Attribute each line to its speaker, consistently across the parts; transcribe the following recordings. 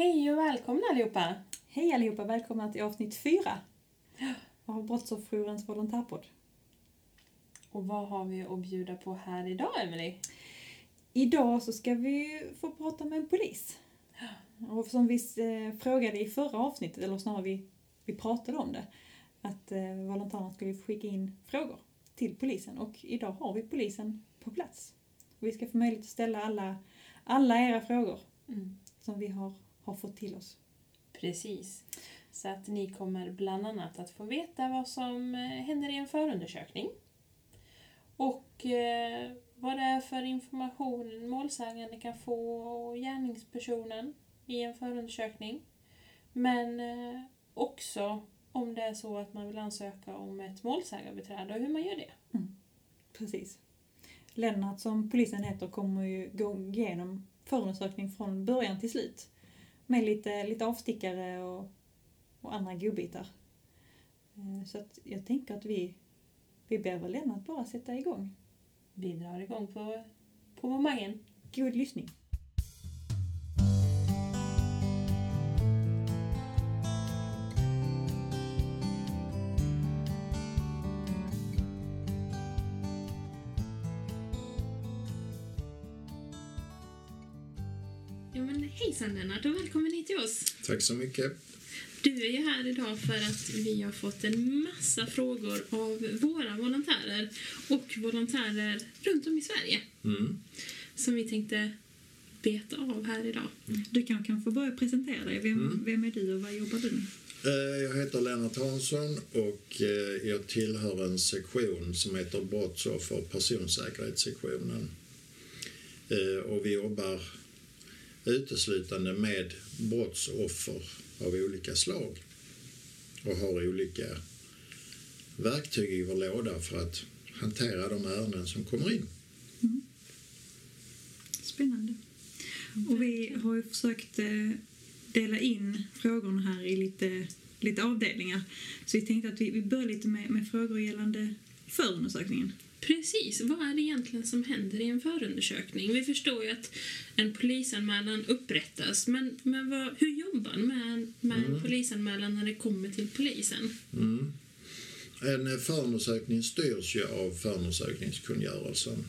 Speaker 1: Hej och välkomna allihopa!
Speaker 2: Hej allihopa, välkomna till avsnitt fyra av Brottsofferjourens volontärpodd.
Speaker 1: Och vad har vi att bjuda på här idag, Emily?
Speaker 2: Idag så ska vi få prata med en polis. Och som vi eh, frågade i förra avsnittet, eller snarare vi, vi pratade om det, att eh, volontärerna skulle skicka in frågor till polisen och idag har vi polisen på plats. Och vi ska få möjlighet att ställa alla, alla era frågor
Speaker 1: Mm.
Speaker 2: som vi har, har fått till oss.
Speaker 1: Precis. Så att ni kommer bland annat att få veta vad som eh, händer i en förundersökning. Och eh, vad det är för information målsägande kan få och gärningspersonen i en förundersökning. Men eh, också om det är så att man vill ansöka om ett målsägarbiträde och hur man gör det.
Speaker 2: Precis. Lennart, som polisen heter, kommer ju gå igenom förundersökning från början till slut. Med lite, lite avstickare och, och andra godbitar. Eh, Så att jag tänker att vi, vi ber väl Lennart bara sätta igång.
Speaker 1: Vi drar igång på, på momangen.
Speaker 2: God lyssning.
Speaker 1: Ja, men hejsan Lennart och välkommen.
Speaker 3: Tack så mycket.
Speaker 1: Du är ju här idag för att vi har fått en massa frågor av våra volontärer och volontärer runt om i Sverige
Speaker 3: Mm.
Speaker 1: som vi tänkte beta av här idag.
Speaker 2: Du kan kanske börja presentera dig. Vem,
Speaker 3: Mm.
Speaker 2: vem är du och vad jobbar du med?
Speaker 3: Eh, Jag heter Lennart Hansson och eh, jag tillhör en sektion som heter brottsoffer och personsäkerhetssektionen. Eh, Och vi jobbar uteslutande med brottsoffer av olika slag och har olika verktyg i vår låda för att hantera de ärenden som kommer in.
Speaker 2: Spännande. Och vi har ju försökt eh, dela in frågorna här i lite, lite avdelningar. Så vi tänkte att vi, vi börjar lite med, med frågor gällande förundersökningen.
Speaker 1: Precis, vad är det egentligen som händer i en förundersökning? Vi förstår ju att en polisanmälan upprättas, men, men vad, hur jobbar man med, med en polisanmälan när det kommer till polisen?
Speaker 3: Mm. En förundersökning styrs ju av förundersökningskungörelsen.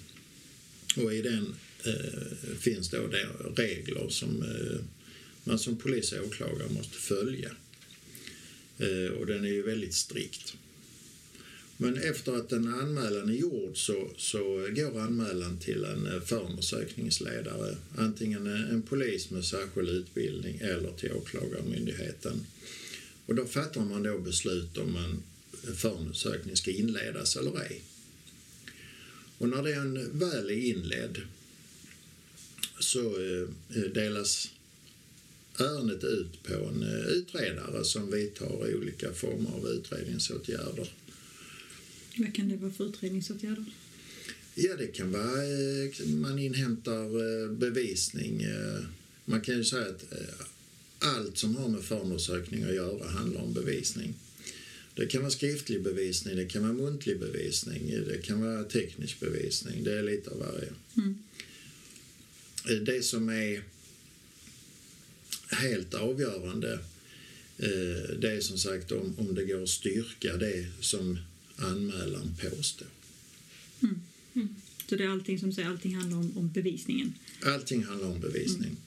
Speaker 3: Och i den eh, finns då det regler som eh, man som polis och åklagare måste följa. Eh, och den är ju väldigt strikt. Men efter att en anmälan är gjord så, så går anmälan till en eh, förundersökningsledare. Antingen en, polis med särskild utbildning eller till åklagarmyndigheten. Och då fattar man då beslut om en förundersökning ska inledas eller ej. Och när den väl är inledd så eh, delas ärendet ut på en eh, utredare som vidtar olika former av utredningsåtgärder.
Speaker 2: Vad kan det vara för utredningsåtgärder?
Speaker 3: Ja, det kan vara eh, man inhämtar eh, bevisning. eh, Man kan ju säga att allt som har med förundersökning att göra handlar om bevisning. Det kan vara skriftlig bevisning, det kan vara muntlig bevisning, det kan vara teknisk bevisning. Det är lite av varje.
Speaker 2: Mm.
Speaker 3: Det som är helt avgörande det är som sagt om, om det går att styrka det som anmälaren påstår.
Speaker 2: Så det är allting som säger, allting handlar om, om bevisningen.
Speaker 3: Allting handlar om bevisning.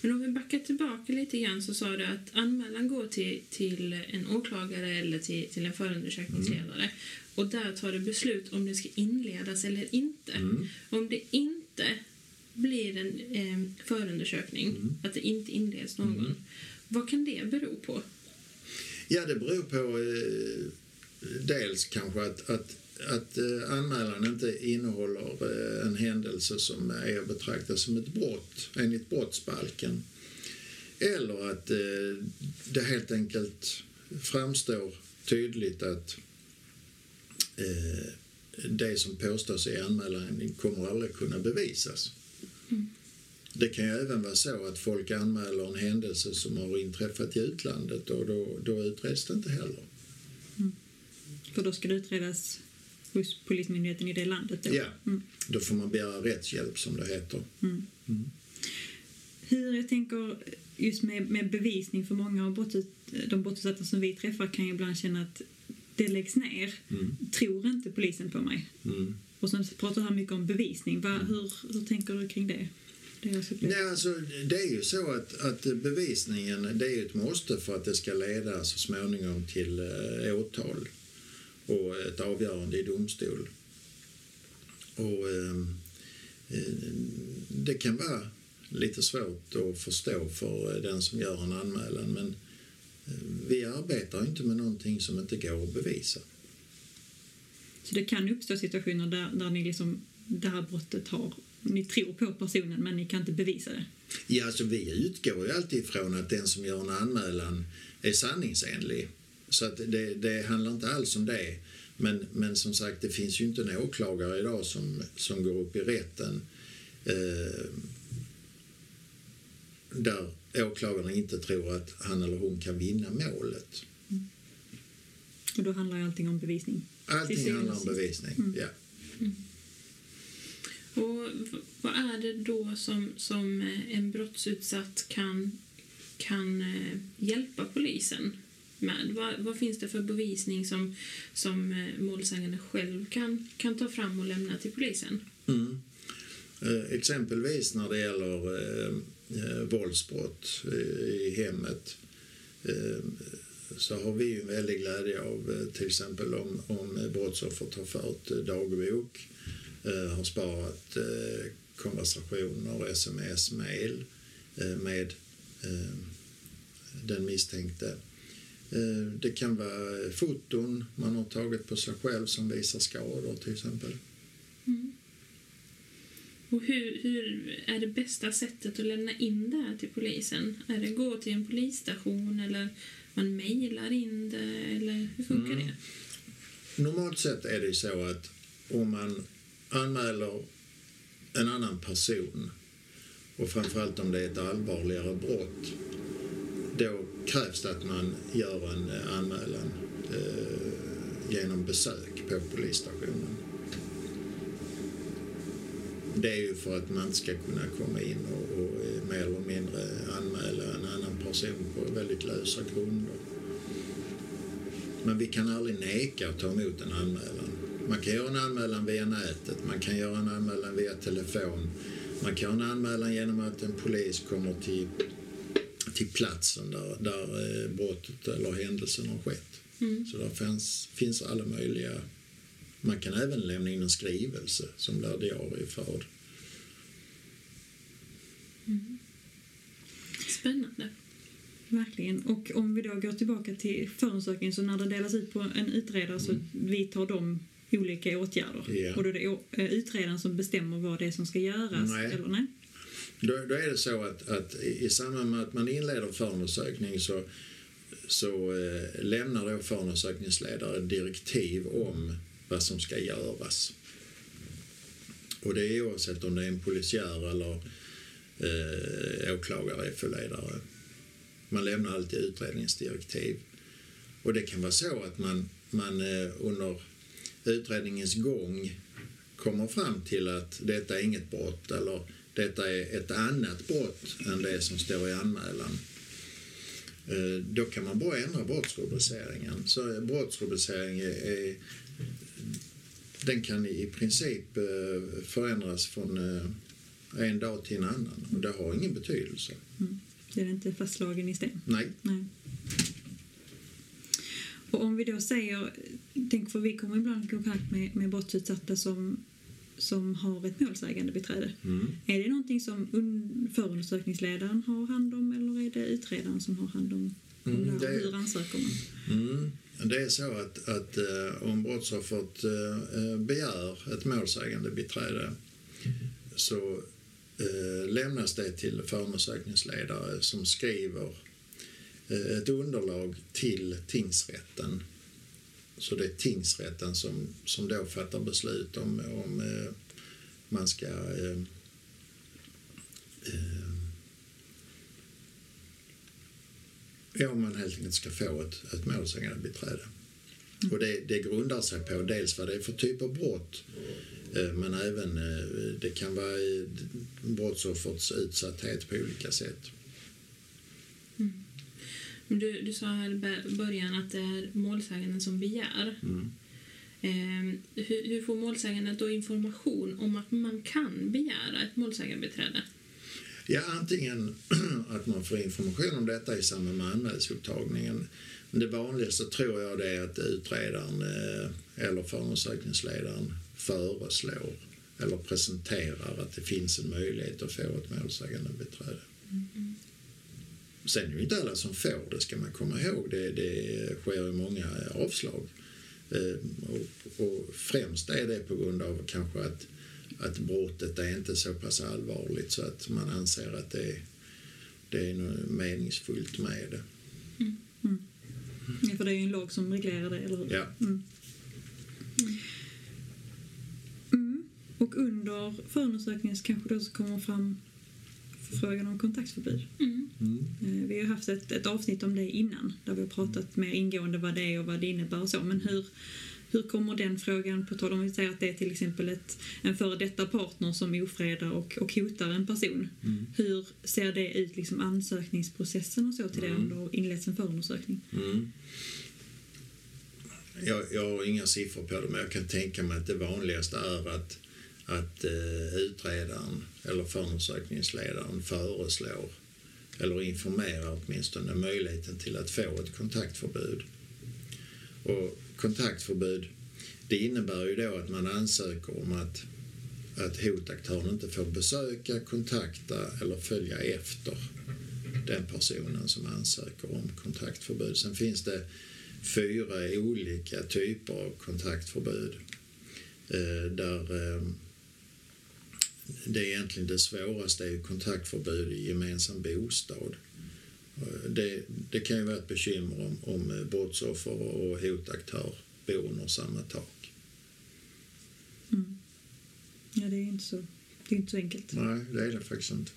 Speaker 1: Men om vi backar tillbaka lite grann så sa du att anmälan går till, till en åklagare eller till, till en förundersökningsledare och där tar det beslut om det ska inledas eller inte.
Speaker 3: Mm.
Speaker 1: Om det inte blir en eh, förundersökning, att det inte inleds någon, vad kan det bero på?
Speaker 3: Ja, det beror på eh, dels kanske att, att, att eh, anmälan inte innehåller eh, en händelse som är att betrakta som ett brott enligt brottsbalken. Eller att eh, det helt enkelt framstår tydligt att det som påstås i anmälan kommer aldrig kunna bevisas. Det kan ju även vara så att folk anmäler en händelse som har inträffat i utlandet och då, då utreds det inte heller.
Speaker 2: För då ska det utredas hos Polismyndigheten i det landet då.
Speaker 3: Ja,
Speaker 2: Mm.
Speaker 3: då får man begära rättshjälp som det heter.
Speaker 2: Hur, jag tänker, just med, med bevisning för många av brottet, de brottsutsatta som vi träffar kan jag ibland känna att det läggs ner.
Speaker 3: Mm.
Speaker 2: Tror inte polisen på mig?
Speaker 3: Mm.
Speaker 2: Och sen pratar han mycket om bevisning. Va, hur, hur tänker du kring det? det ska
Speaker 3: Nej, alltså, det är ju så att, att bevisningen det är ju ett måste för att det ska leda så småningom till eh, åtal och ett avgörande i domstol. Och eh, eh, det kan vara lite svårt att förstå för den som gör en anmälan men eh, vi arbetar inte med någonting som inte går att bevisa.
Speaker 2: Så det kan uppstå situationer där, där ni liksom, det här brottet har, ni tror på personen men ni kan inte bevisa det.
Speaker 3: Ja, alltså vi utgår ju alltid ifrån att den som gör en anmälan är sanningsenlig. Så att det, det handlar inte alls om det. Men, men som sagt, det finns ju inte en åklagare idag som, som går upp i rätten eh, där åklagaren inte tror att han eller hon kan vinna målet.
Speaker 2: Och då handlar ju allting om bevisning.
Speaker 3: Allting handlar om
Speaker 2: och
Speaker 3: bevisning. Ja.
Speaker 1: Och v- vad är det då som, som en brottsutsatt kan, kan eh, hjälpa polisen med? Vad, vad finns det för bevisning som, som eh, målsägande själv kan, kan ta fram och lämna till polisen?
Speaker 3: Mm. Eh, exempelvis när det gäller eh, eh, våldsbrott eh, i hemmet eh, så har vi ju en väldig glädje av eh, till exempel om, om brottsoffret har fört dagbok, eh, har sparat eh, konversationer, sms, mail eh, med eh, den misstänkte. Eh, det kan vara foton man har tagit på sig själv som visar skador till exempel.
Speaker 1: Och hur, hur är det bästa sättet att lämna in det här till polisen? Är det gå till en polisstation eller man mejlar in det eller hur funkar
Speaker 3: Mm.
Speaker 1: det?
Speaker 3: Normalt sett är det så att om man anmäler en annan person och framförallt om det är ett allvarligare brott då krävs det att man gör en eh, anmälan eh, genom besök på polisstationen. Det är ju för att man ska kunna komma in och, och eh, mer eller mindre anmäla en annan person på väldigt lösa grunder. Men vi kan aldrig neka att ta emot en anmälan. Man kan göra en anmälan via nätet, man kan göra en anmälan via telefon. Man kan göra en anmälan genom att en polis kommer till, till platsen där, där eh, brottet eller händelsen har skett.
Speaker 1: Mm.
Speaker 3: Så där finns, finns alla möjliga... Man kan även lämna in en skrivelse som blir diarieförd.
Speaker 1: Spännande.
Speaker 2: Verkligen. Och om vi då går tillbaka till förundersökningen så när det delas ut på en utredare så vidtar de olika åtgärder.
Speaker 3: Mm. Ja.
Speaker 2: Och då är det eh, utredaren som bestämmer vad det är som ska göras.
Speaker 3: Nej.
Speaker 2: Eller nej?
Speaker 3: Då, då är det så att, att i samband med att man inleder förundersökning så, så eh, lämnar då förundersökningsledare direktiv om vad som ska göras. Och det är oavsett om det är en polisiär eller eh, åklagare, FO-ledare. Man lämnar alltid utredningsdirektiv. Och det kan vara så att man, man eh, under utredningens gång kommer fram till att detta är inget brott eller detta är ett annat brott än det som står i anmälan. Eh, Då kan man bara ändra brottsrubriceringen. Så brottsrubricering är, den kan i princip eh, förändras från eh, en dag till en annan och det har ingen betydelse.
Speaker 2: Det är inte fastslagen i sten.
Speaker 3: Nej.
Speaker 2: Nej. Och om vi då säger, tänk för vi kommer ibland i kontakt med, med brottsutsatta som, som har ett målsägande beträde.
Speaker 3: Mm.
Speaker 2: Är det någonting som un, förundersökningsledaren har hand om eller är det utredaren som har hand om, om
Speaker 3: Mm,
Speaker 2: det Hur ansöker man?
Speaker 3: Mm. Det är så att, att eh, om brottsoffret eh, begär ett målsägande beträde så eh, lämnas det till förundersökningsledare som skriver ett underlag till tingsrätten. Så det är tingsrätten som, som då fattar beslut om, om eh, man ska eh, eh, Ja, om man helt enkelt ska få ett, ett målsägande beträde. Och det, det grundar sig på dels vad det är för typ av brott eh, men även eh, det kan vara i brottsoffers utsatthet på olika sätt.
Speaker 1: Men du, du sa här i bö- början att det är målsäganden som begär.
Speaker 3: Mm.
Speaker 1: Eh, hur, hur får målsäganden då information om att man kan begära ett målsägandebiträde?
Speaker 3: Ja, antingen att man får information om detta i samband med anmälningsupptagningen. Men det vanligaste tror jag det är att utredaren eh, eller förundersökningsledaren föreslår eller presenterar att det finns en möjlighet att få ett målsägandebiträde. Sen är det inte alla som får det, ska man komma ihåg. Det, det sker ju många avslag. Eh, och, och främst är det på grund av kanske att, att brottet är inte så pass allvarligt så att man anser att det, det är något meningsfullt med det.
Speaker 2: Ja, för det är ju en lag som reglerar det, eller hur?
Speaker 3: Ja.
Speaker 2: Mm. Mm. Och under förundersökningen kanske det också kommer fram frågan om kontaktförbud.
Speaker 1: Mm.
Speaker 2: Eh, Vi har haft ett, ett avsnitt om det innan där vi har pratat mer ingående vad det är och vad det innebär och så. Men hur, hur kommer den frågan på tal om vi säger att det är till exempel ett, en före detta partner som ofredar och, och hotar en person. Hur ser det ut, liksom ansökningsprocessen och så till det om det har inletts en förundersökning?
Speaker 3: Mm. Jag, jag har inga siffror på det, men jag kan tänka mig att det vanligaste är att, att eh, utredaren eller förundersökningsledaren föreslår eller informerar åtminstone möjligheten till att få ett kontaktförbud. Och kontaktförbud det innebär ju då att man ansöker om att, att hotaktören inte får besöka, kontakta eller följa efter den personen som ansöker om kontaktförbud. Sen finns det fyra olika typer av kontaktförbud eh, där eh, det är egentligen det svåraste är kontaktförbud i gemensam bostad. Eh, Det, det kan ju vara ett bekymmer om, om eh, brottsoffer och hotaktör bor under samma tak.
Speaker 2: Ja, det är inte så, det är inte så enkelt.
Speaker 3: Nej, det är det faktiskt inte.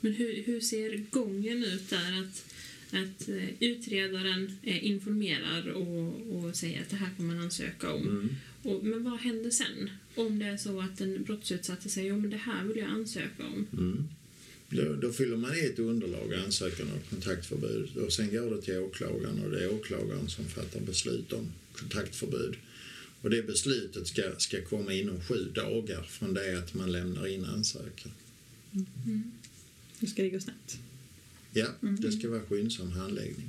Speaker 1: Men hur, hur ser gången ut där? Att, att eh, utredaren informerar och, och säger att det här kan man ansöka om.
Speaker 3: Mm.
Speaker 1: Och, men vad händer sen? Om det är så att den brottsutsatte säger att det här vill jag ansöka om.
Speaker 3: Mm. Då, då fyller man i ett underlag, ansökan om kontaktförbud och sen går det till åklagaren och det är åklagaren som fattar beslut om kontaktförbud. Och det beslutet ska, ska komma inom sju dagar från det att man lämnar in ansökan.
Speaker 2: Nu ska det gå snabbt.
Speaker 3: Ja, det ska vara skyndsam handläggning.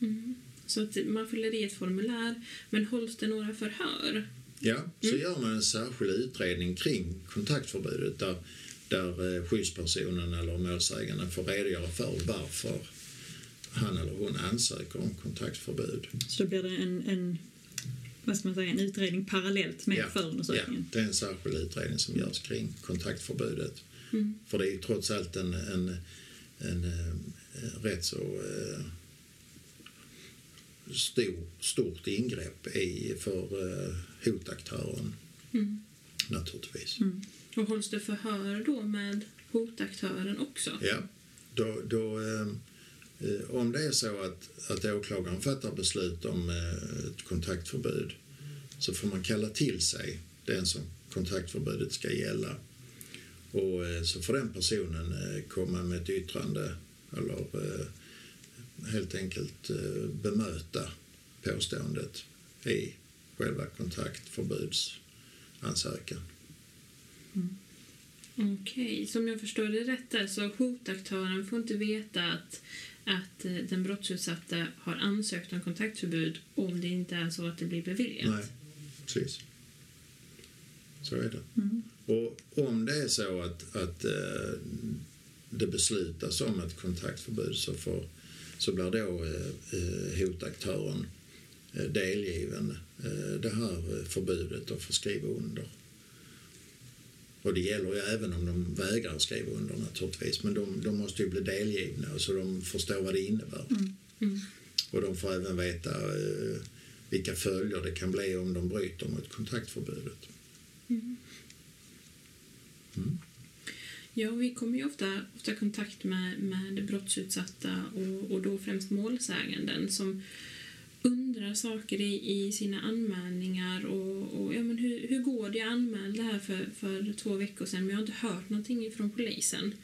Speaker 1: Mm. Så att man fyller i ett formulär, men hålls det några förhör?
Speaker 3: Ja, så gör man en särskild utredning kring kontaktförbudet där, där eh, skyddspersonen eller målsäganden får redogöra för varför han eller hon ansöker om kontaktförbud.
Speaker 2: Så då blir det en, en, vad ska man säga, en utredning parallellt med
Speaker 3: Ja,
Speaker 2: förundersökningen.
Speaker 3: det är en särskild utredning som görs kring kontaktförbudet.
Speaker 1: Mm.
Speaker 3: För det är ju trots allt en, en, en, eh, rätt så eh, stor, stort ingrepp i, för eh, hotaktören
Speaker 1: Mm.
Speaker 3: naturligtvis.
Speaker 1: Och hålls det förhör då med hotaktören också?
Speaker 3: Ja, då, då, eh, eh, om det är så att, att åklagaren fattar beslut om eh, ett kontaktförbud så får man kalla till sig den som kontaktförbudet ska gälla. Och eh, så får den personen eh, komma med ett yttrande eller helt enkelt eh, bemöta påståendet i själva kontaktförbudsansökan.
Speaker 1: Okej, som jag förstår det rätt där så hotaktören får inte veta att, att eh, den brottsutsatta har ansökt om kontaktförbud om det inte är så att det blir beviljat.
Speaker 3: Nej, precis. Så är det.
Speaker 2: Mm.
Speaker 3: Och om det är så att, att eh, det beslutas om ett kontaktförbud så, får, så blir då eh, eh, hotaktören eh, delgiven det här förbudet och får skriva under. Och det gäller ju även om de vägrar skriva under naturligtvis, men de, de måste ju bli delgivna så de förstår vad det innebär.
Speaker 1: Mm.
Speaker 3: Och de får även veta vilka följder det kan bli om de bryter mot kontaktförbudet.
Speaker 1: Ja, vi kommer ju ofta, ofta i kontakt med, med brottsutsatta och, och då främst målsäganden som undrar saker i, i sina anmälningar och, och ja, men hur, hur går det? Jag anmälde det här för, för två veckor sedan men jag har inte hört någonting från polisen.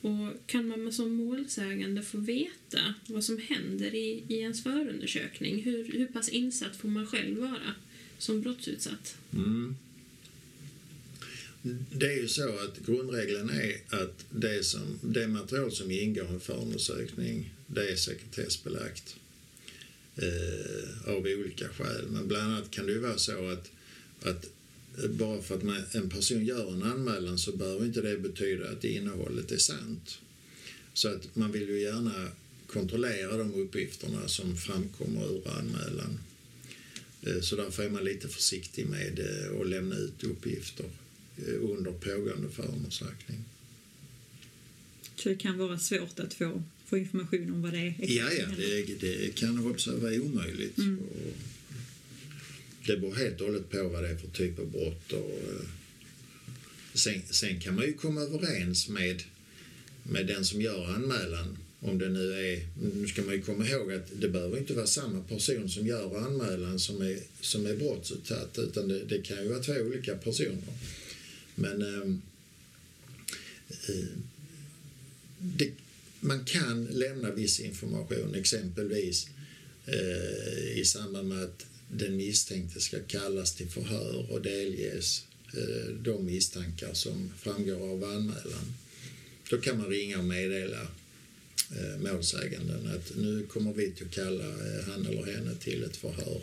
Speaker 1: Och kan man som målsägande få veta vad som händer i, i ens förundersökning? Hur, hur pass insatt får man själv vara som brottsutsatt?
Speaker 3: Mm. Det är ju så att grundregeln är att det, som, det material som ingår i en förundersökning det är sekretessbelagt eh, av olika skäl. Men bland annat kan det ju vara så att, att bara för att man, en person gör en anmälan så behöver inte det betyda att innehållet är sant. Så att man vill ju gärna kontrollera de uppgifterna som framkommer ur anmälan. Eh, så därför är man lite försiktig med eh, att lämna ut uppgifter under pågående förundersökning.
Speaker 2: Så det kan vara svårt att få, få information om vad det är?
Speaker 3: Ja, ja det, det kan också vara omöjligt.
Speaker 2: Mm.
Speaker 3: Och det beror helt och hållet på vad det är för typ av brott. Och, sen, sen kan man ju komma överens med, med den som gör anmälan om det nu är, nu ska man ju komma ihåg att det behöver inte vara samma person som gör anmälan som är, som är brottsutsatt utan det, det kan ju vara två olika personer. Men ehm, eh, det, man kan lämna viss information, exempelvis eh, i samband med att den misstänkte ska kallas till förhör och delges eh, de misstankar som framgår av anmälan. Då kan man ringa och meddela eh, målsäganden att nu kommer vi att kalla eh, han eller henne till ett förhör.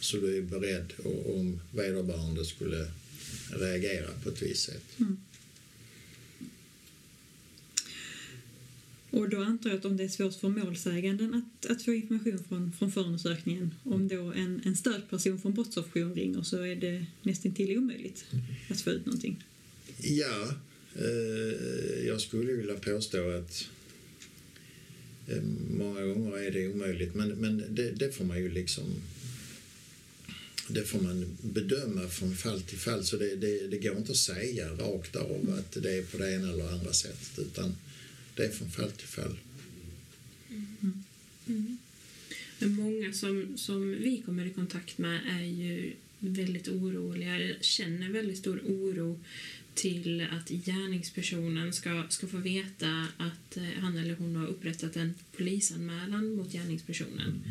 Speaker 3: Så du är beredd och, om vederbörande skulle reagera på ett visst sätt.
Speaker 2: Mm. Och då antar jag att om det är svårt för målsäganden att, att få information från, från förundersökningen, om då en, en stödperson från brottsofferjouren ringer så är det nästan till omöjligt att få ut någonting.
Speaker 3: Ja, eh, jag skulle vilja påstå att eh, många gånger är det omöjligt, men, men det, det får man ju liksom det får man bedöma från fall till fall, så det, det, det går inte att säga rakt av att det är på det ena eller andra sättet, utan det är från fall till fall.
Speaker 1: Mm. Mm. Men många som, som vi kommer i kontakt med är ju väldigt oroliga, känner väldigt stor oro till att gärningspersonen ska, ska få veta att eh, han eller hon har upprättat en polisanmälan mot gärningspersonen.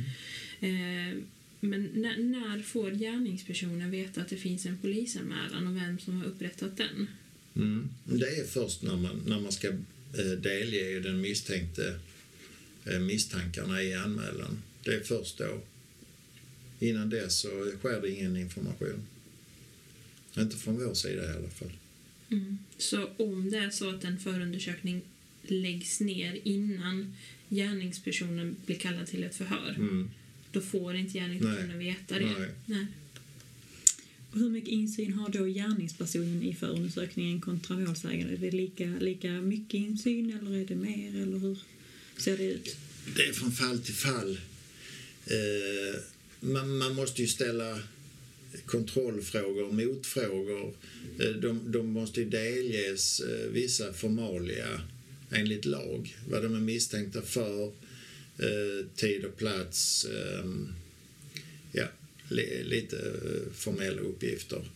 Speaker 1: Mm. Eh, men när, när, får gärningspersonen veta att det finns en polisanmälan och vem som har upprättat den?
Speaker 3: Mm. Det är först när man, när man ska eh, delge den misstänkte eh, misstankarna i anmälan. Det är först då. Innan dess så sker det ingen information. Inte från vår sida i alla fall.
Speaker 1: Mm. Så om det är så att en förundersökning läggs ner innan gärningspersonen blir kallad till ett förhör,
Speaker 3: mm.
Speaker 1: Då får inte gärningspersonen veta det?
Speaker 3: Nej.
Speaker 1: Nej.
Speaker 2: Och hur mycket insyn har då gärningspersonen i förundersökningen kontra målsäganden? Är det lika, lika mycket insyn eller är det mer? Eller hur ser det ut?
Speaker 3: Det är från fall till fall. Eh, man, man måste ju ställa kontrollfrågor, motfrågor. Eh, de, de måste ju delges eh, vissa formalia enligt lag. Vad de är misstänkta för, Eh, tid och plats. Eh, ja, li, lite eh, formella uppgifter.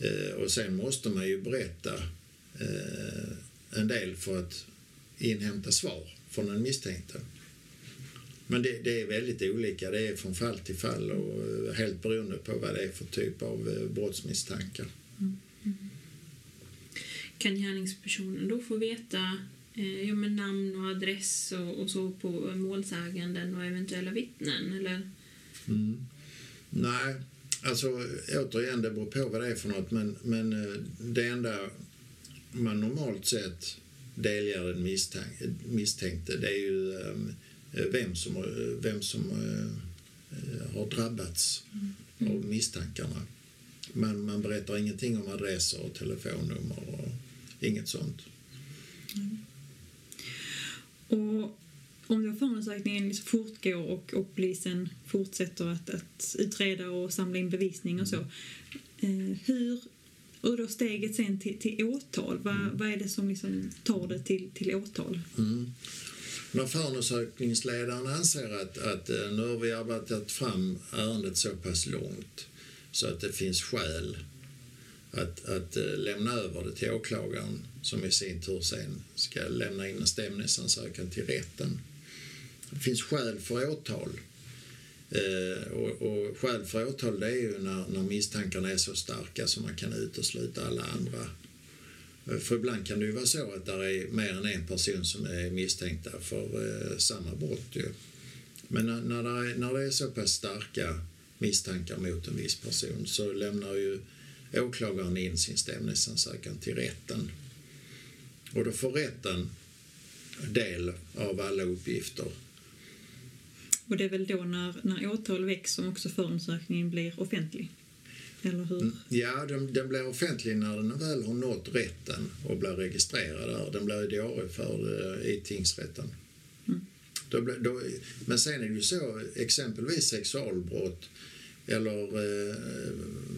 Speaker 3: Eh, och sen måste man ju berätta eh, en del för att inhämta svar från den misstänkte. Men det, det, är väldigt olika. Det är från fall till fall och eh, helt beroende på vad det är för typ av brottsmisstankar.
Speaker 1: Mm. Mm. Kan gärningspersonen då få veta ja, men namn och adress och, och, så på målsäganden och eventuella vittnen? Eller?
Speaker 3: Mm. Nej, alltså återigen, det beror på vad det är för något. Men, men det enda man normalt sett delger den misstänk, misstänkte det är ju um, vem som, vem som har drabbats mm. av misstankarna. Men man berättar ingenting om adresser och telefonnummer och inget sånt.
Speaker 2: Mm. Och om då förundersökningen liksom fortgår och, och polisen fortsätter att, att utreda och samla in bevisning och så. Eh, hur, och då steget sen till, till åtal, vad, mm. vad är det som liksom tar det till, till åtal?
Speaker 3: Mm. När förundersökningsledaren anser att, att nu har vi arbetat fram ärendet så pass långt så att det finns skäl att, att eh, lämna över det till åklagaren som i sin tur sen ska lämna in en stämningsansökan till rätten. Det finns skäl för åtal. Eh, och, och skäl för åtal det är ju när, när misstankarna är så starka så man kan utesluta alla andra. Eh, för ibland kan det ju vara så att det är mer än en person som är misstänkta för eh, samma brott. Ju. Men när, när, det är, när det är så pass starka misstankar mot en viss person så lämnar ju åklagaren in sin stämningsansökan till rätten. Och då får rätten del av alla uppgifter.
Speaker 2: Och det är väl då när, när åtal väcks som också förundersökningen blir offentlig? Eller hur?
Speaker 3: Ja, den, den blir offentlig när den väl har nått rätten och blir registrerad där. Den blir diarieförd eh, i tingsrätten.
Speaker 2: Mm.
Speaker 3: Då, då, men sen är det ju så, exempelvis sexualbrott eller eh,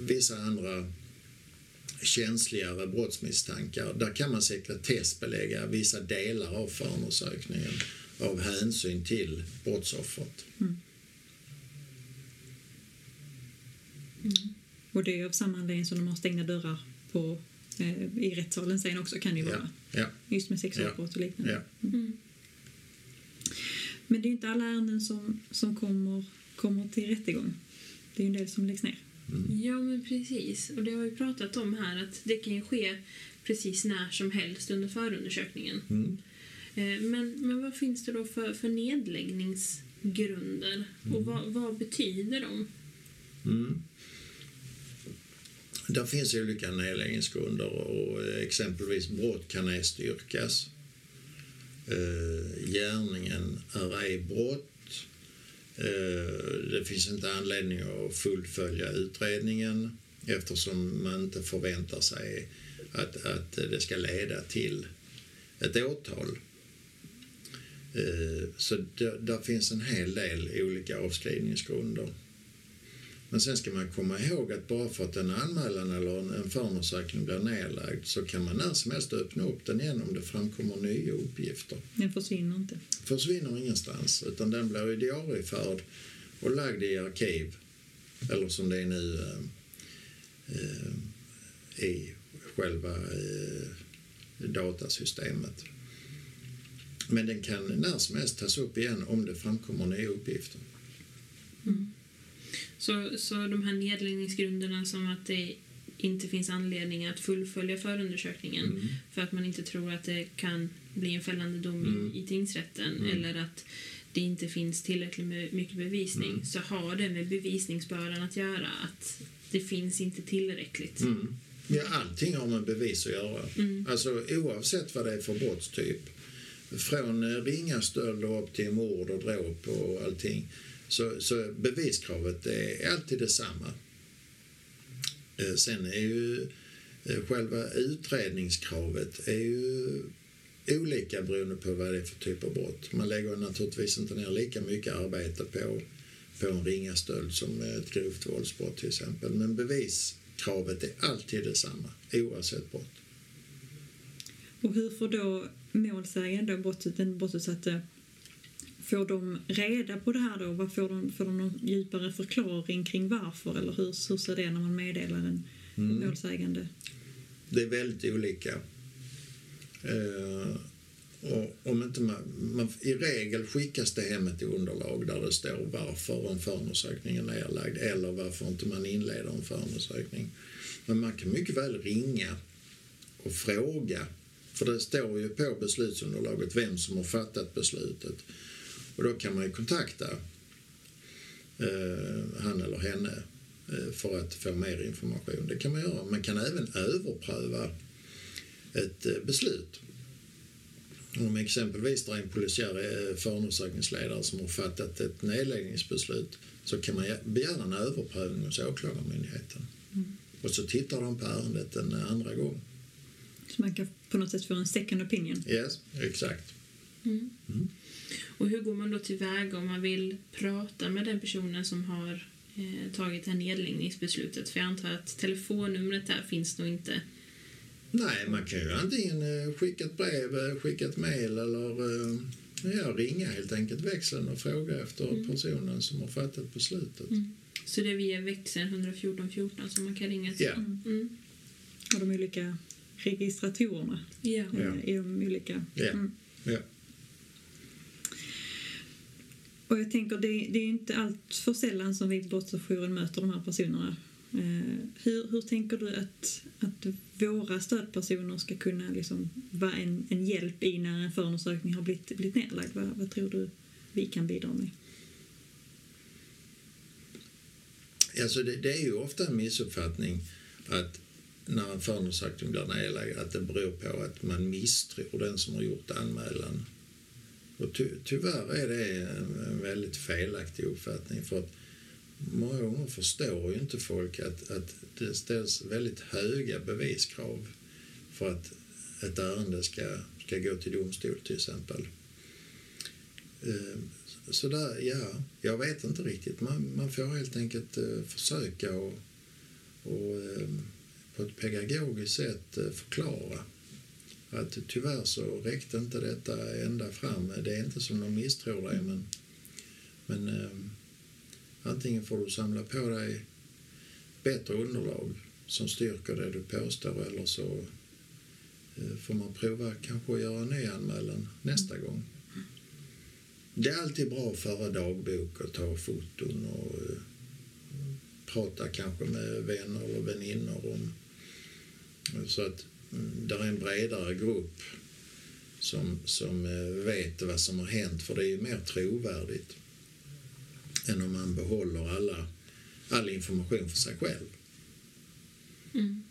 Speaker 3: vissa andra känsligare brottsmisstankar. Där kan man sekretessbelägga vissa delar av förundersökningen av hänsyn till brottsoffret.
Speaker 2: Och det är av samma anledning som de har stängda dörrar på, eh, i rättssalen sen också kan det ju
Speaker 3: Ja,
Speaker 2: vara.
Speaker 3: ja,
Speaker 2: Just med sexualbrott och liknande.
Speaker 3: ja.
Speaker 2: Men det är inte alla ärenden som, som kommer, kommer till rättegång. Det är ju en del som läggs ner.
Speaker 1: Ja, men precis. Och det har vi pratat om här att det kan ske precis när som helst under förundersökningen.
Speaker 3: Mm.
Speaker 1: Eh, Men, men vad finns det då för, för nedläggningsgrunder? Och vad, vad betyder de?
Speaker 3: Mm. Där finns olika nedläggningsgrunder och exempelvis brott kan ej styrkas. Eh, gärningen är ej brott. Eh, det finns inte anledning att fullfölja utredningen eftersom man inte förväntar sig att, att det ska leda till ett åtal. Eh, så där, där finns en hel del olika avskrivningsgrunder. Men sen ska man komma ihåg att bara för att en anmälan eller en, en förundersökning blir nedlagd så kan man när som helst öppna upp den igen om det framkommer nya uppgifter.
Speaker 2: Den försvinner inte.
Speaker 3: försvinner ingenstans utan den blir diarieförd och lagd i arkiv eller som det är nu eh, eh, i själva eh, datasystemet. Men den kan när som helst tas upp igen om det framkommer nya uppgifter.
Speaker 1: Så, så de här nedläggningsgrunderna som att det inte finns anledning att fullfölja förundersökningen
Speaker 3: Mm.
Speaker 1: för att man inte tror att det kan bli en fällande dom
Speaker 3: Mm.
Speaker 1: i, i tingsrätten
Speaker 3: Mm.
Speaker 1: eller att det inte finns tillräckligt med, mycket bevisning
Speaker 3: Mm.
Speaker 1: så har det med bevisningsbördan att göra att det finns inte tillräckligt.
Speaker 3: Mm. Ja, allting har med bevis att göra.
Speaker 1: Mm.
Speaker 3: Alltså oavsett vad det är för brottstyp. Från ringa stöld upp till mord och dråp och allting. Så, så beviskravet är alltid detsamma. Eh, sen är ju eh, själva utredningskravet är ju olika beroende på vad det är för typ av brott. Man lägger naturligtvis inte ner lika mycket arbete på, på en ringa stöld som ett grovt våldsbrott till exempel. Men beviskravet är alltid detsamma oavsett brott.
Speaker 2: Och hur får då målsägaren, då, den brottsutsatte, får de reda på det här då? Vad får, de, får de någon djupare förklaring kring varför? Eller hur, hur ser det när man meddelar en
Speaker 3: Mm.
Speaker 2: målsägande?
Speaker 3: Det är väldigt olika. Eh, och om inte man, man, I regel skickas det hem ett underlag där det står varför en förundersökning är nedlagd eller varför inte man inleder en förundersökning. Men man kan mycket väl ringa och fråga. För det står ju på beslutsunderlaget vem som har fattat beslutet. Och då kan man ju kontakta eh, han eller henne eh, för att få mer information. Det kan man göra. Man kan även överpröva ett eh, beslut. Om exempelvis det är en polisiär eh, förundersökningsledare som har fattat ett nedläggningsbeslut så kan man begära en överprövning hos Åklagarmyndigheten. Och så tittar de på ärendet en andra gång.
Speaker 2: Så man kan på något sätt få en second opinion.
Speaker 3: Yes, exakt.
Speaker 1: Mm. Och hur går man då tillväga om man vill prata med den personen som har eh, tagit det här nedläggningsbeslutet? För jag antar att telefonnumret där finns nog inte.
Speaker 3: Nej, man kan ju antingen eh, skicka ett brev, eh, skicka ett mejl eller eh, ja, ringa helt enkelt växeln och fråga efter personen som har fattat beslutet.
Speaker 1: Så det är via växeln 114 14 som man kan ringa till?
Speaker 3: Ja.
Speaker 1: Mm.
Speaker 2: och de olika registratorerna
Speaker 1: Ja.
Speaker 3: Ja.
Speaker 2: i de olika...
Speaker 3: Ja.
Speaker 2: Mm.
Speaker 3: Ja.
Speaker 2: Och jag tänker, det, det är ju inte allt för sällan som vi på Brottsofferjouren möter de här personerna. Eh, hur, hur tänker du att, att våra stödpersoner ska kunna liksom vara en, en hjälp i när en förundersökning har blivit, blivit nedlagd? Vad, vad tror du vi kan bidra med?
Speaker 3: Alltså det, det är ju ofta en missuppfattning att när en förundersökning blir nedlagd att det beror på att man misstror den som har gjort anmälan. Och ty, tyvärr är det en, en väldigt felaktig uppfattning för att många gånger förstår ju inte folk att, att det ställs väldigt höga beviskrav för att ett ärende ska, ska gå till domstol till exempel. Ehm, så där, ja, jag vet inte riktigt. Man, man får helt enkelt eh, försöka och, och ehm, på ett pedagogiskt sätt eh, förklara att tyvärr så räckte inte detta ända fram. Det är inte som de misstror dig men, men eh, antingen får du samla på dig bättre underlag som styrker det du påstår eller så eh, får man prova kanske att göra en ny anmälan nästa gång. Det är alltid bra att föra dagbok och ta foton och eh, prata kanske med vänner eller väninnor om så att där är en bredare grupp som, som eh, vet vad som har hänt för det är ju mer trovärdigt än om man behåller alla, all information för sig själv.
Speaker 1: Mm.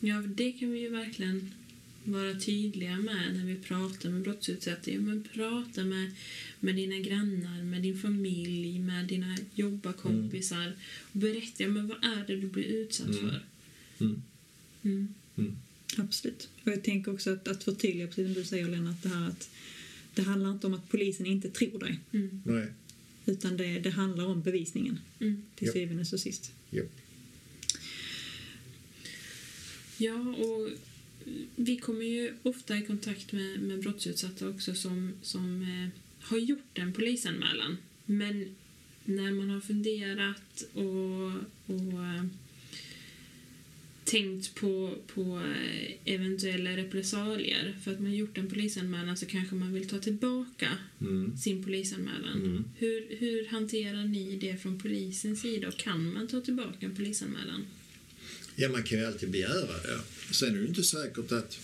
Speaker 1: Ja, det kan vi ju verkligen vara tydliga med när vi pratar med brottsutsatta. Ja, men prata med, med dina grannar, med din familj, med dina jobbarkompisar. Och berätta, ja, men vad är det du blir utsatt
Speaker 3: Mm.
Speaker 1: för?
Speaker 3: Mm.
Speaker 1: Mm.
Speaker 2: Absolut. Och jag tänker också att, att förtydliga, precis som du säger Lennart, det här att det handlar inte om att polisen inte tror dig,
Speaker 1: Mm.
Speaker 3: Nej,
Speaker 2: utan det, det handlar om bevisningen
Speaker 1: Mm.
Speaker 2: till syvende och sist.
Speaker 3: Japp.
Speaker 1: Ja, och vi kommer ju ofta i kontakt med, med brottsutsatta också som, som eh, har gjort en polisanmälan. Men när man har funderat och, och eh, tänkt på, på eh, eventuella repressalier för att man gjort en polisanmälan så kanske man vill ta tillbaka
Speaker 3: Mm.
Speaker 1: sin polisanmälan.
Speaker 3: Mm.
Speaker 1: Hur, hur hanterar ni det från polisens sida? Och kan man ta tillbaka en polisanmälan?
Speaker 3: Ja, man kan ju alltid begära det. Sen är det inte säkert att,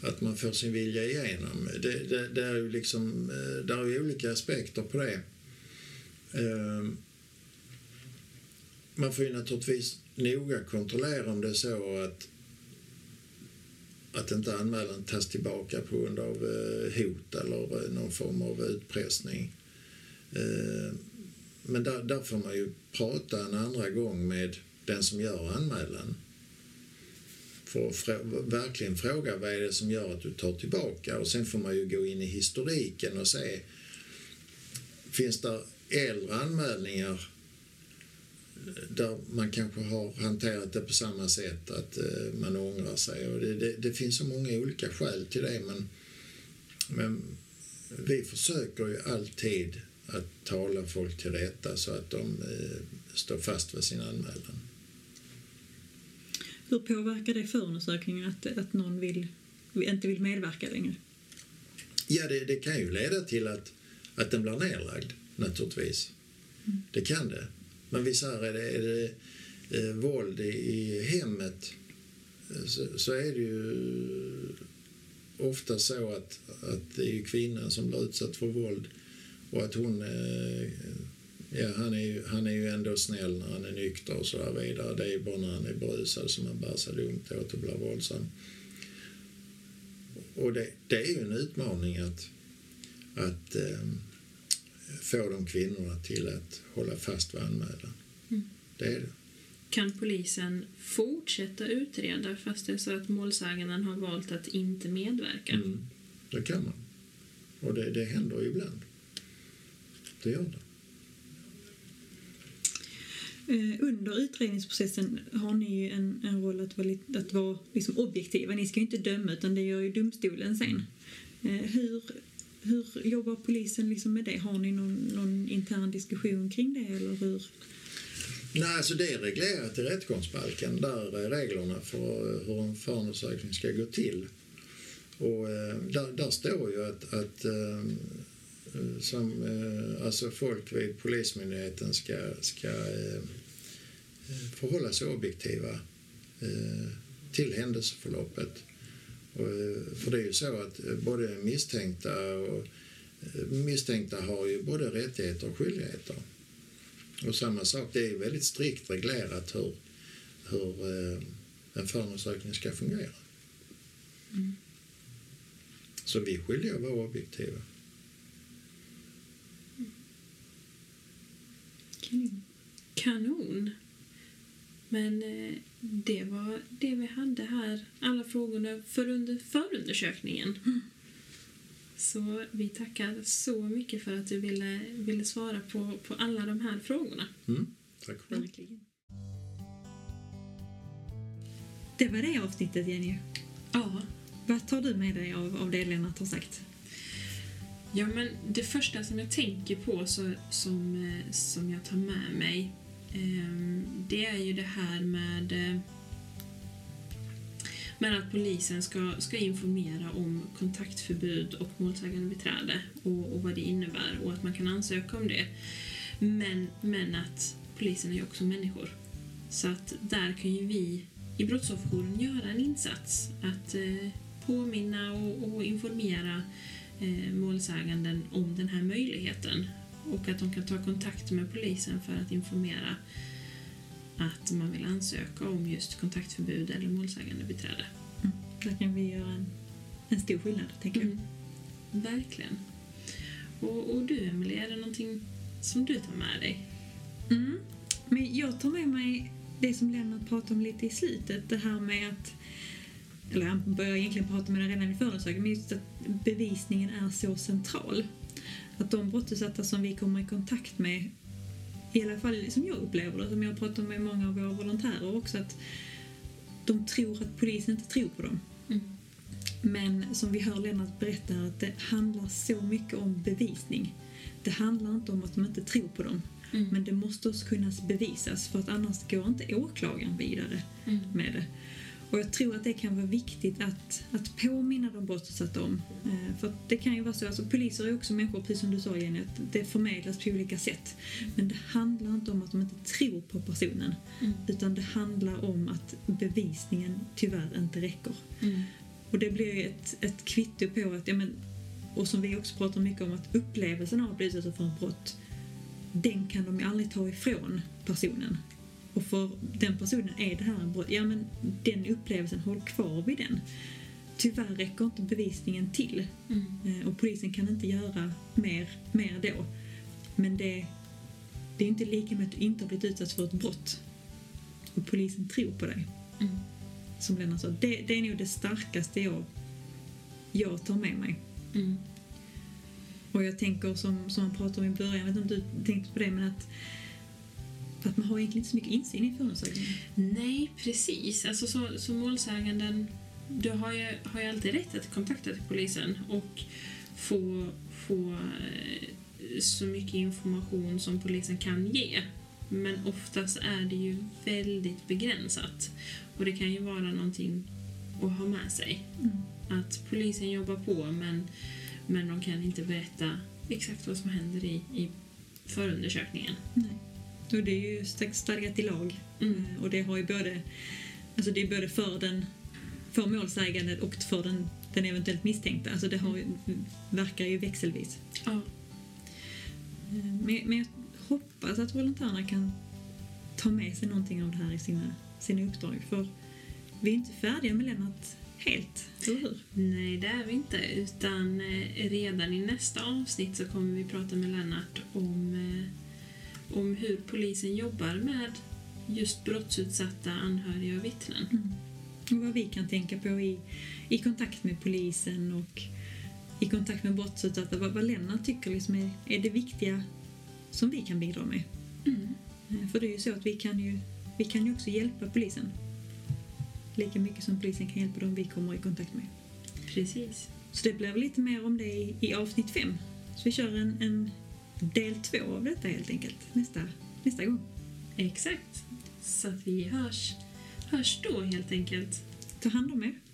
Speaker 3: att man får sin vilja igenom. Det, det, det är ju liksom, eh, där är ju olika aspekter på det. Ehm, Man får ju naturligtvis noga kontrollera om det är så att att inte anmälan tas tillbaka på grund av eh, hot eller eh, någon form av utpressning. Eh, men där, där får man ju prata en andra gång med den som gör anmälan. För att frå- verkligen fråga vad är det som gör att du tar tillbaka och sen får man ju gå in i historiken och se finns det äldre anmälningar där man kanske har hanterat det på samma sätt, att eh, man ångrar sig. Och det, det, det finns så många olika skäl till det men, men vi försöker ju alltid att tala folk till rätta så att de eh, står fast vid sin anmälan.
Speaker 2: Hur påverkar det förundersökningen att, att någon vill, inte vill medverka längre?
Speaker 3: Ja, det, det kan ju leda till att, att den blir nedlagd, naturligtvis. Det kan det. Men vi säger, är det, är det eh, våld i, i hemmet eh, så, så är det ju ofta så att, att det är kvinnan som blir utsatt för våld och att hon... Eh, ja, han är, ju, han är ju ändå snäll när han är nykter och så där vidare. Det är bara när han är berusad som han bär sig dumt åt och blir våldsam. Och det, det är ju en utmaning att, att eh, få de kvinnorna till att hålla fast vid anmälan.
Speaker 1: Mm.
Speaker 3: Det är det.
Speaker 1: Kan polisen fortsätta utreda fast det är så att målsäganden har valt att inte medverka?
Speaker 3: Mm. Det kan man. Och det, det händer ju ibland. Det gör det.
Speaker 2: Eh, under utredningsprocessen har ni ju en, en roll att vara, lite- att vara liksom objektiva. Ni ska ju inte döma utan det gör ju domstolen sen. Eh, hur, hur jobbar polisen liksom med det? Har ni någon, någon intern diskussion kring det eller hur?
Speaker 3: Nej, alltså det är reglerat i rättegångsbalken. Där är reglerna för hur en förundersökning ska gå till. Och eh, där, där står ju att, att eh, som, eh, alltså folk vid Polismyndigheten ska, ska förhålla sig objektiva till händelseförloppet. Eh, för det är ju så att både misstänkta och misstänkta har ju både rättigheter och skyldigheter. Och samma sak, det är väldigt strikt reglerat hur, hur en förundersökning ska fungera. Mm. Så vi är skyldiga att vara objektiva.
Speaker 1: Kanon. Kanon. Men eh, det var det vi hade här, alla frågorna för under förundersökningen. Mm. Så vi tackar så mycket för att du ville, ville svara på, på alla de här frågorna.
Speaker 3: Mm. Tack själv.
Speaker 2: Det var det avsnittet, Jenny.
Speaker 1: Ja.
Speaker 2: Vad tar du med dig av, av det Lennart har sagt?
Speaker 1: Ja, men det första som jag tänker på så, som, eh, som jag tar med mig Ehm, det är ju det här med eh, med att polisen ska, ska informera om kontaktförbud och målsägandebiträde och, och vad det innebär och att man kan ansöka om det. Men, men att polisen är ju också människor. Så att där kan ju vi i Brottsofferjouren göra en insats. Att eh, påminna och, och informera eh, målsäganden om den här möjligheten och att de kan ta kontakt med polisen för att informera att man vill ansöka om just kontaktförbud eller målsägandebiträde.
Speaker 2: Mm. Där kan vi göra en, en stor skillnad, tänker mm.
Speaker 1: jag. Verkligen. Och, och du, Emelie, är det någonting som du tar med dig?
Speaker 2: Mm. Men jag tar med mig det som Lennart pratade om lite i slutet, det här med att eller han börjar egentligen prata med den redan i förundersökningen, men just att bevisningen är så central. Att de brottsutsatta som vi kommer i kontakt med, i alla fall som jag upplever det, som jag pratar med många av våra volontärer också, att de tror att polisen inte tror på dem. Mm. Men som vi hör Lennart berätta, att det handlar så mycket om bevisning. Det handlar inte om att de inte tror på dem. Mm. Men det måste också kunna bevisas för att annars går inte åklagaren vidare mm. med det. Och jag tror att det kan vara viktigt att, att påminna de brottsutsatta om. Eh, för det kan ju vara så, alltså poliser är också människor, precis som du sa Jenny, att det förmedlas på olika sätt. Men det handlar inte om att de inte tror på personen. Mm. Utan det handlar om att bevisningen tyvärr inte räcker. Mm. Och det blir ju ett, ett kvitto på att, ja men, och som vi också pratar mycket om, att upplevelsen av att bli utsatt för ett brott, den kan de ju aldrig ta ifrån personen. Och för den personen är det här en brott. Ja, men den upplevelsen, håll kvar vid den. Tyvärr räcker inte bevisningen till. Mm. Eh, och polisen kan inte göra mer, mer då. Men det, det är inte lika med att du inte har blivit utsatt för ett brott. Och polisen tror på dig. Mm. Som Lennart sa, det, det är nog det starkaste jag, jag tar med mig. Mm. Och jag tänker som, som man pratade om i början, jag vet inte om du tänkte på det, men att för att man har egentligen inte så mycket insyn i förundersökningen.
Speaker 1: Nej, precis. Alltså så, så målsäganden, du har ju, har ju alltid rätt att kontakta till polisen och få, få eh, så mycket information som polisen kan ge. Men oftast är det ju väldigt begränsat. Och det kan ju vara någonting att ha med sig. Mm. Att polisen jobbar på men, men de kan inte berätta exakt vad som händer i, i förundersökningen.
Speaker 2: Nej. Och det är ju stadgat i lag. Mm. Eh, och det har ju både, alltså det är både för den för målsäganden och för den, den eventuellt misstänkta. Alltså det har, verkar ju växelvis.
Speaker 1: Ja.
Speaker 2: Eh, men, men jag hoppas att volontärerna kan ta med sig någonting av det här i sina, sina uppdrag. För vi är inte färdiga med Lennart helt, eller hur?
Speaker 1: Nej, det är vi inte. Utan eh, redan i nästa avsnitt så kommer vi prata med Lennart om om hur polisen jobbar med just brottsutsatta anhöriga och vittnen. Mm.
Speaker 2: Och vad vi kan tänka på i, i kontakt med polisen och i kontakt med brottsutsatta. Vad, vad Lennart tycker liksom är, är det viktiga som vi kan bidra med. Mm. Eh, för det är ju så att vi kan ju, vi kan ju också hjälpa polisen. Lika mycket som polisen kan hjälpa dem vi kommer i kontakt med.
Speaker 1: Precis.
Speaker 2: Så det blir lite mer om det i, i avsnitt fem. Så vi kör en, en del två av detta helt enkelt nästa, nästa gång.
Speaker 1: Exakt. Så att vi hörs, hörs då helt enkelt.
Speaker 2: Ta hand om er.